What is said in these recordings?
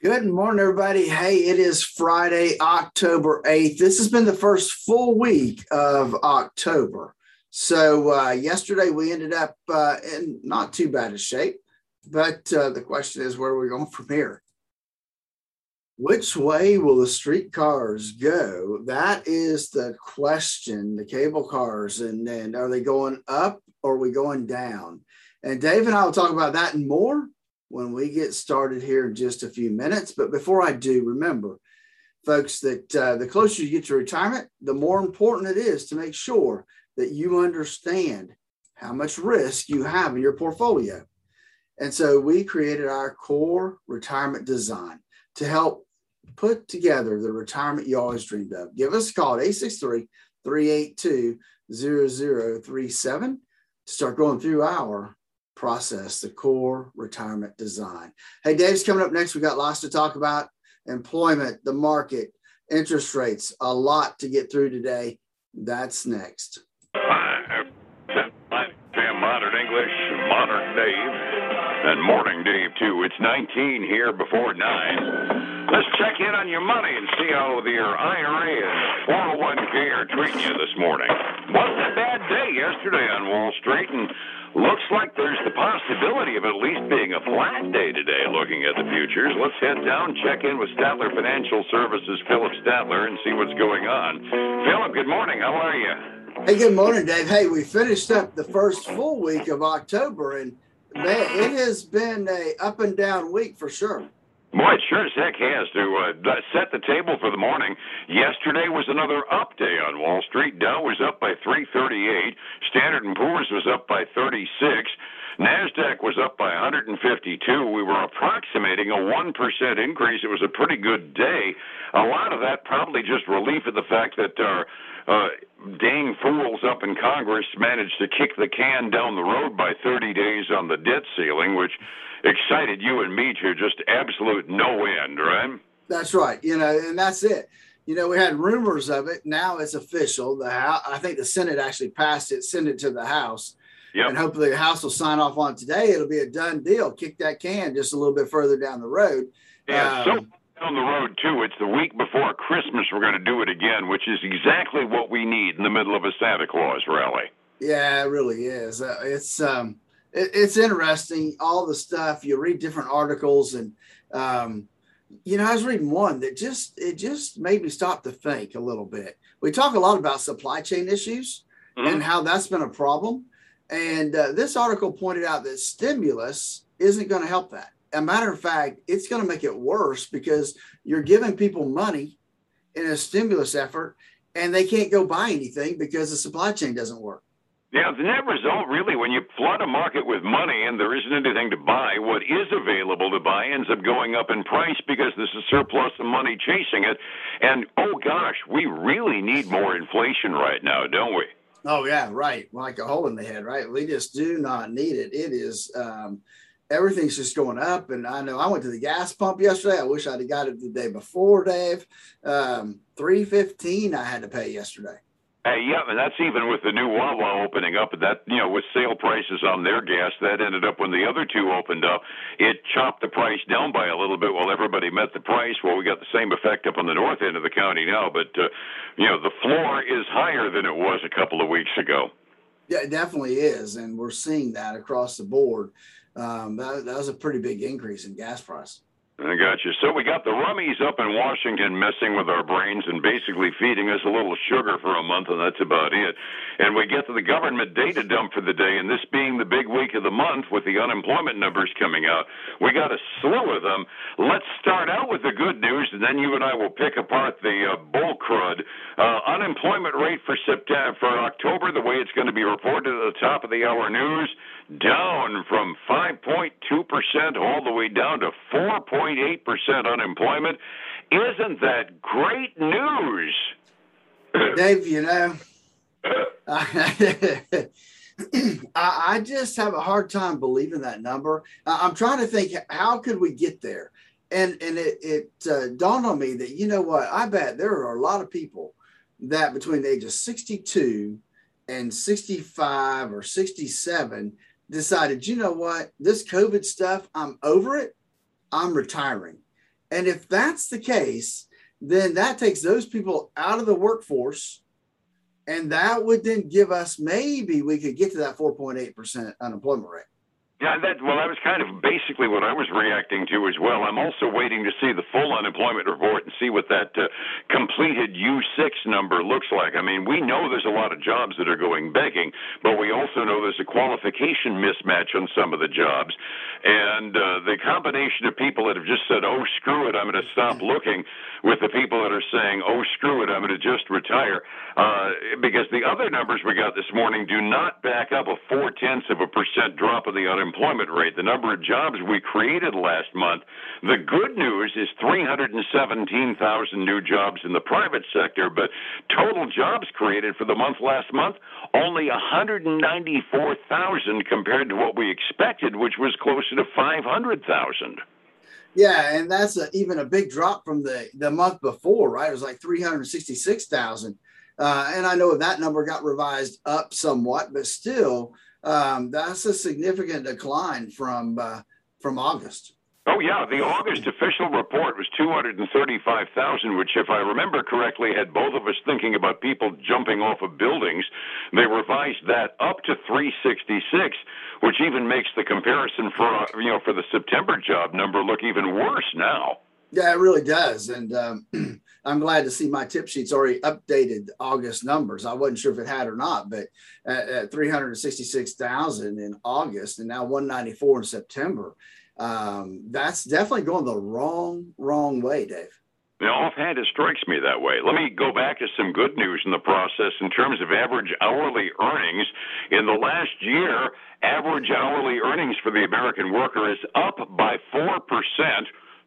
Good morning, everybody. Hey, it is Friday, October 8th. This has been the first full week of October. So, uh, yesterday we ended up uh, in not too bad a shape, but uh, the question is where are we going from here? Which way will the streetcars go? That is the question. The cable cars, and then are they going up or are we going down? And Dave and I will talk about that and more when we get started here in just a few minutes. But before I do, remember, folks, that uh, the closer you get to retirement, the more important it is to make sure that you understand how much risk you have in your portfolio. And so we created our core retirement design to help put together the retirement you always dreamed of. Give us a call at 863 382 0037 to start going through our process, the core retirement design. Hey, Dave's coming up next. We got lots to talk about employment, the market, interest rates, a lot to get through today. That's next. Modern English, modern Dave, and morning Dave too. It's 19 here before 9. Let's check in on your money and see how your IRA and 401k are treating you this morning. Wasn't a bad day yesterday on Wall Street, and Looks like there's the possibility of at least being a flat day today looking at the futures. Let's head down, check in with Statler Financial Services, Phillip Statler, and see what's going on. Phillip, good morning. How are you? Hey, good morning, Dave. Hey, we finished up the first full week of October, and man, it has been a up and down week for sure. Boy, it sure as heck has to uh, set the table for the morning. Yesterday was another up day on Wall Street. Dow was up by 338. Standard & Poor's was up by 36. NASDAQ was up by 152. We were approximating a 1% increase. It was a pretty good day. A lot of that probably just relief of the fact that our uh, dang fools up in Congress managed to kick the can down the road by 30 days on the debt ceiling, which excited you and me to just absolute no end, right? That's right. You know, and that's it. You know, we had rumors of it. Now it's official. The House, I think the Senate actually passed it, sent it to the House. Yep. And hopefully the House will sign off on today. It'll be a done deal. Kick that can just a little bit further down the road. Yeah, um, so down the road too. It's the week before Christmas. We're going to do it again, which is exactly what we need in the middle of a Santa Claus rally. Yeah, it really is. Uh, it's um, it, it's interesting all the stuff you read different articles and um, you know i was reading one that just it just made me stop to think a little bit we talk a lot about supply chain issues mm-hmm. and how that's been a problem and uh, this article pointed out that stimulus isn't going to help that a matter of fact it's going to make it worse because you're giving people money in a stimulus effort and they can't go buy anything because the supply chain doesn't work yeah, the net result really, when you flood a market with money and there isn't anything to buy, what is available to buy ends up going up in price because there's a surplus of money chasing it. And oh gosh, we really need more inflation right now, don't we? Oh yeah, right. Like a hole in the head, right? We just do not need it. It is um, everything's just going up. And I know I went to the gas pump yesterday. I wish I'd have got it the day before, Dave. Um, Three fifteen I had to pay yesterday. Hey, yeah, and that's even with the new Wawa opening up. That you know, with sale prices on their gas, that ended up when the other two opened up, it chopped the price down by a little bit while everybody met the price. Well, we got the same effect up on the north end of the county now, but uh, you know, the floor is higher than it was a couple of weeks ago. Yeah, it definitely is, and we're seeing that across the board. Um, that, that was a pretty big increase in gas price. I got you. So we got the rummies up in Washington messing with our brains and basically feeding us a little sugar for a month, and that's about it. And we get to the government data dump for the day, and this being the big week of the month with the unemployment numbers coming out, we got a slew of them. Let's start out with the good news, and then you and I will pick apart the uh, bull crud. Uh, unemployment rate for September, for October, the way it's going to be reported at the top of the hour news, down from 5.2% all the way down to 4.8% unemployment. Isn't that great news? Dave, you know, I, just have a hard time believing that number. I'm trying to think, how could we get there? And and it, it uh, dawned on me that, you know what, I bet there are a lot of people that between the age of 62 and 65 or 67 decided, you know what, this COVID stuff, I'm over it. I'm retiring. And if that's the case, then that takes those people out of the workforce. And that would then give us maybe we could get to that 4.8% unemployment rate. Yeah, that well, that was kind of basically what I was reacting to as well. I'm also waiting to see the full unemployment report and see what that uh, completed U6 number looks like. I mean, we know there's a lot of jobs that are going begging, but we also know there's a qualification mismatch on some of the jobs, and uh, the combination of people that have just said, "Oh, screw it, I'm going to stop looking," with the people that are saying, "Oh, screw it, I'm going to just retire," uh, because the other numbers we got this morning do not back up a four tenths of a percent drop of the unemployment unemployment rate, the number of jobs we created last month. The good news is 317,000 new jobs in the private sector, but total jobs created for the month last month only 194,000 compared to what we expected, which was closer to 500,000. Yeah, and that's a, even a big drop from the the month before, right? It was like 366,000. Uh, and I know that number got revised up somewhat, but still, um, that's a significant decline from uh, from August. Oh yeah, the August official report was 235,000, which, if I remember correctly, had both of us thinking about people jumping off of buildings. They revised that up to 366, which even makes the comparison for you know for the September job number look even worse now. Yeah, it really does, and um, I'm glad to see my tip sheets already updated August numbers. I wasn't sure if it had or not, but at, at 366,000 in August and now 194 in September, um, that's definitely going the wrong, wrong way, Dave. Now, offhand, it strikes me that way. Let me go back to some good news in the process in terms of average hourly earnings. In the last year, average hourly earnings for the American worker is up by 4%.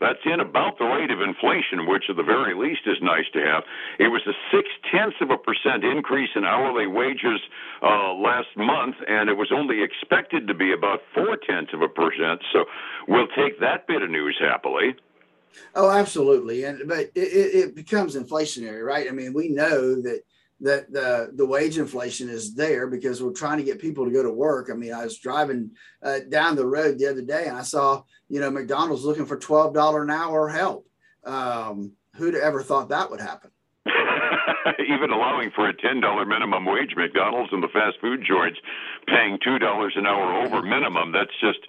That's in about the rate of inflation, which at the very least is nice to have. It was a six tenths of a percent increase in hourly wages uh, last month, and it was only expected to be about four tenths of a percent. So we'll take that bit of news happily. Oh, absolutely, and but it, it becomes inflationary, right? I mean, we know that that the the wage inflation is there because we're trying to get people to go to work. I mean, I was driving uh, down the road the other day and I saw you know McDonald's looking for twelve dollar an hour help. Um, who'd ever thought that would happen? Even allowing for a ten dollar minimum wage, McDonald's and the fast food joints paying two dollars an hour over minimum. That's just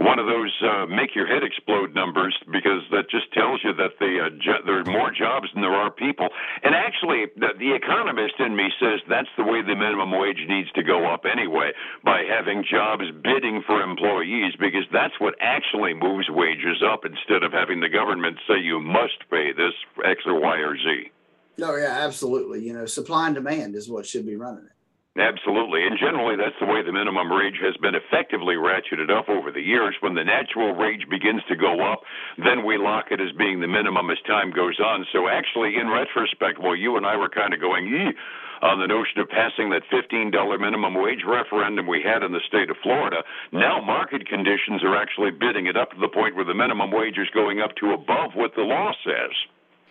one of those uh, make your head explode numbers because that just tells you that the, uh, jo- there are more jobs than there are people. And actually, the, the economist in me says that's the way the minimum wage needs to go up anyway, by having jobs bidding for employees, because that's what actually moves wages up instead of having the government say you must pay this X or Y or Z. Oh yeah, absolutely. You know, supply and demand is what should be running it. Absolutely. And generally, that's the way the minimum wage has been effectively ratcheted up over the years. When the natural wage begins to go up, then we lock it as being the minimum as time goes on. So, actually, in retrospect, well, you and I were kind of going, Ee, on the notion of passing that $15 minimum wage referendum we had in the state of Florida. Now, market conditions are actually bidding it up to the point where the minimum wage is going up to above what the law says.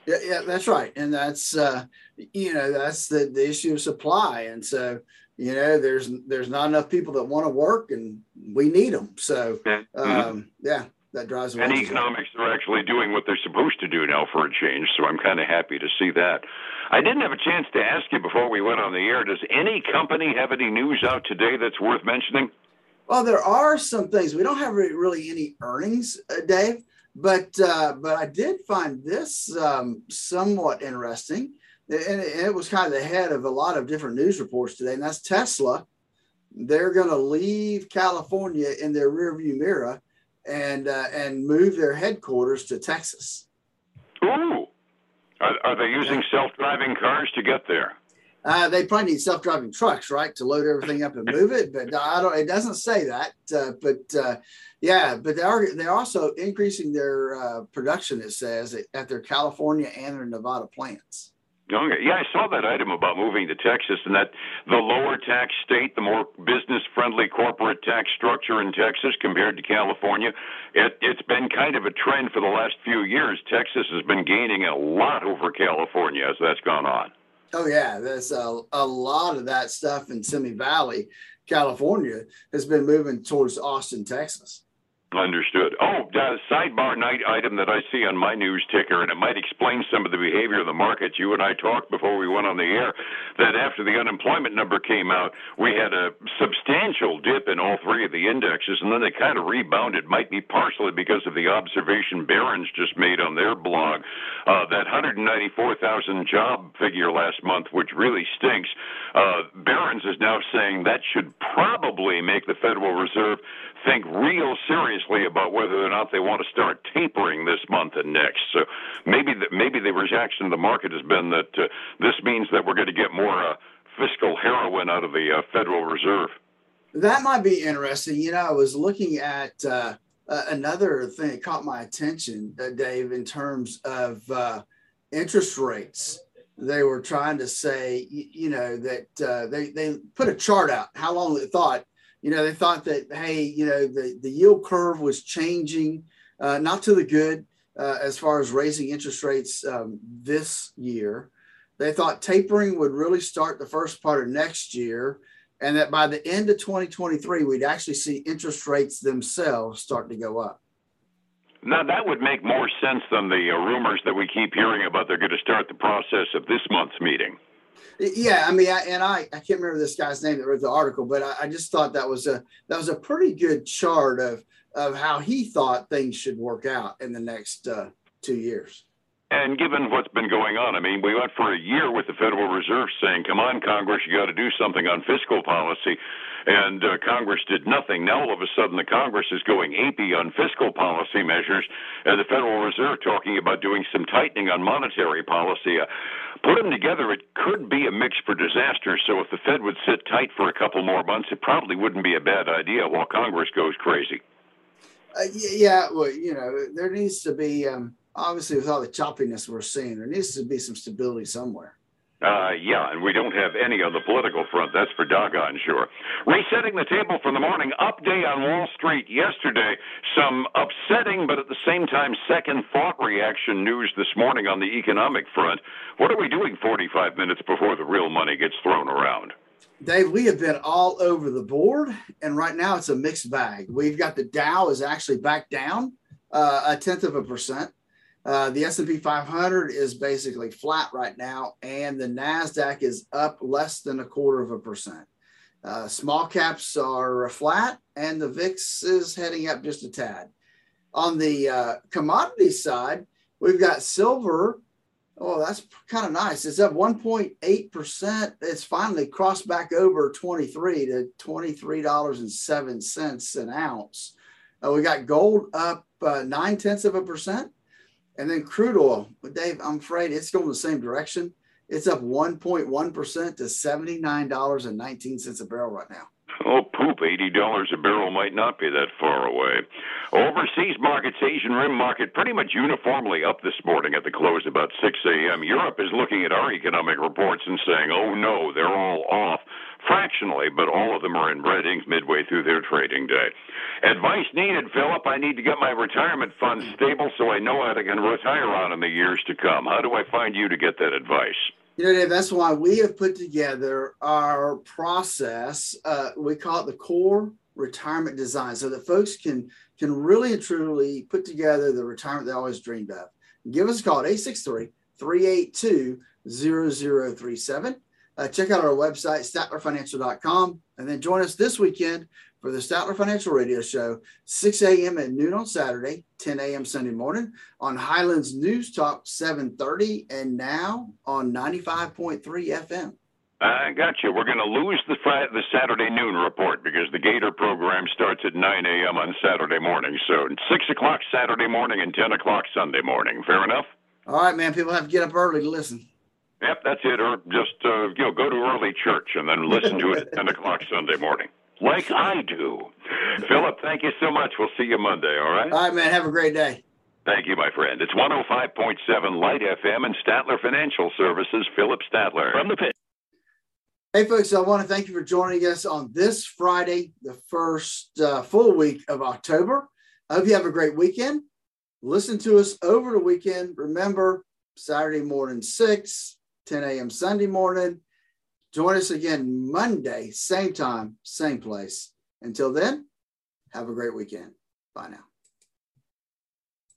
Yeah, yeah, that's right, and that's uh, you know that's the the issue of supply, and so you know there's there's not enough people that want to work, and we need them. So mm-hmm. um, yeah, that drives. And economics are actually doing what they're supposed to do now for a change. So I'm kind of happy to see that. I didn't have a chance to ask you before we went on the air. Does any company have any news out today that's worth mentioning? Well, there are some things. We don't have really any earnings, uh, Dave. But uh, but I did find this um, somewhat interesting, and it, it was kind of the head of a lot of different news reports today, and that's Tesla. They're going to leave California in their rearview mirror and uh, and move their headquarters to Texas. Ooh, are, are they using self-driving cars to get there? Uh, they probably need self-driving trucks, right, to load everything up and move it. But I don't. It doesn't say that. Uh, but uh, yeah, but they are they're also increasing their uh, production. It says at their California and their Nevada plants. Okay. Yeah, I saw that item about moving to Texas and that the lower tax state, the more business friendly corporate tax structure in Texas compared to California, it, it's been kind of a trend for the last few years. Texas has been gaining a lot over California as that's gone on. Oh yeah, there's a, a lot of that stuff in Simi Valley, California, has been moving towards Austin, Texas. Understood. Oh, uh, sidebar night item that I see on my news ticker, and it might explain some of the behavior of the markets. You and I talked before we went on the air that after the unemployment number came out, we had a substantial dip in all three of the indexes, and then they kind of rebounded. Might be partially because of the observation Barron's just made on their blog. Uh, that 194,000 job figure last month, which really stinks. Uh, Barron's is now saying that should probably make the Federal Reserve think real seriously about whether or not they want to start tapering this month and next. So maybe the, maybe the reaction of the market has been that uh, this means that we're going to get more uh, fiscal heroin out of the uh, Federal Reserve. That might be interesting. You know, I was looking at uh, another thing that caught my attention, uh, Dave, in terms of uh, interest rates. They were trying to say, you, know, that they, they put a chart out how long they thought you know, they thought that, hey, you know, the, the yield curve was changing, uh, not to the good uh, as far as raising interest rates um, this year. They thought tapering would really start the first part of next year, and that by the end of 2023, we'd actually see interest rates themselves start to go up. Now, that would make more sense than the uh, rumors that we keep hearing about they're going to start the process of this month's meeting. Yeah, I mean, I, and I, I can't remember this guy's name that wrote the article, but I, I, just thought that was a that was a pretty good chart of of how he thought things should work out in the next uh, two years. And given what's been going on, I mean, we went for a year with the Federal Reserve saying, "Come on, Congress, you got to do something on fiscal policy." And uh, Congress did nothing. Now all of a sudden the Congress is going apey on fiscal policy measures, and the Federal Reserve talking about doing some tightening on monetary policy. Uh, put them together, it could be a mix for disaster. So if the Fed would sit tight for a couple more months, it probably wouldn't be a bad idea while Congress goes crazy. Uh, yeah, well, you know, there needs to be um, obviously with all the choppiness we're seeing, there needs to be some stability somewhere. Uh, yeah, and we don't have any on the political front. That's for doggone sure. Resetting the table for the morning update on Wall Street yesterday. Some upsetting, but at the same time, second thought reaction news this morning on the economic front. What are we doing 45 minutes before the real money gets thrown around? Dave, we have been all over the board, and right now it's a mixed bag. We've got the Dow is actually back down uh, a tenth of a percent. Uh, the S&P 500 is basically flat right now, and the Nasdaq is up less than a quarter of a percent. Uh, small caps are flat, and the VIX is heading up just a tad. On the uh, commodity side, we've got silver. Oh, that's kind of nice. It's up 1.8%. It's finally crossed back over 23 to $23.07 an ounce. Uh, we got gold up uh, nine tenths of a percent. And then crude oil, but Dave, I'm afraid it's going the same direction. It's up 1.1% to $79.19 a barrel right now. Oh, poop. $80 a barrel might not be that far away. Overseas markets, Asian Rim market, pretty much uniformly up this morning at the close about 6 a.m. Europe is looking at our economic reports and saying, oh no, they're all off fractionally, but all of them are in ink midway through their trading day. Advice needed, Phillip. I need to get my retirement fund stable so I know how I can retire on in the years to come. How do I find you to get that advice? You know, Dave, that's why we have put together our process. Uh, we call it the core retirement design so that folks can can really and truly put together the retirement they always dreamed of. Give us a call at 863 382 0037 uh, check out our website, statlerfinancial.com, and then join us this weekend for the Statler Financial Radio Show, 6 a.m. at noon on Saturday, 10 a.m. Sunday morning on Highlands News Talk 730, and now on 95.3 FM. I got you. We're going to lose the Friday, the Saturday noon report because the Gator program starts at 9 a.m. on Saturday morning. So 6 o'clock Saturday morning and 10 o'clock Sunday morning. Fair enough? All right, man. People have to get up early to listen. Yep, that's it. Or just uh, you know, go to early church and then listen to it at ten o'clock Sunday morning, like I do. Phillip, thank you so much. We'll see you Monday. All right. All right, man. Have a great day. Thank you, my friend. It's 105.7 Light FM and Statler Financial Services. Phillip Statler from the pit. Hey, folks, I want to thank you for joining us on this Friday, the first uh, full week of October. I hope you have a great weekend. Listen to us over the weekend. Remember, Saturday morning, 6, 10 a.m. Sunday morning. Join us again Monday, same time, same place. Until then, have a great weekend. Bye now.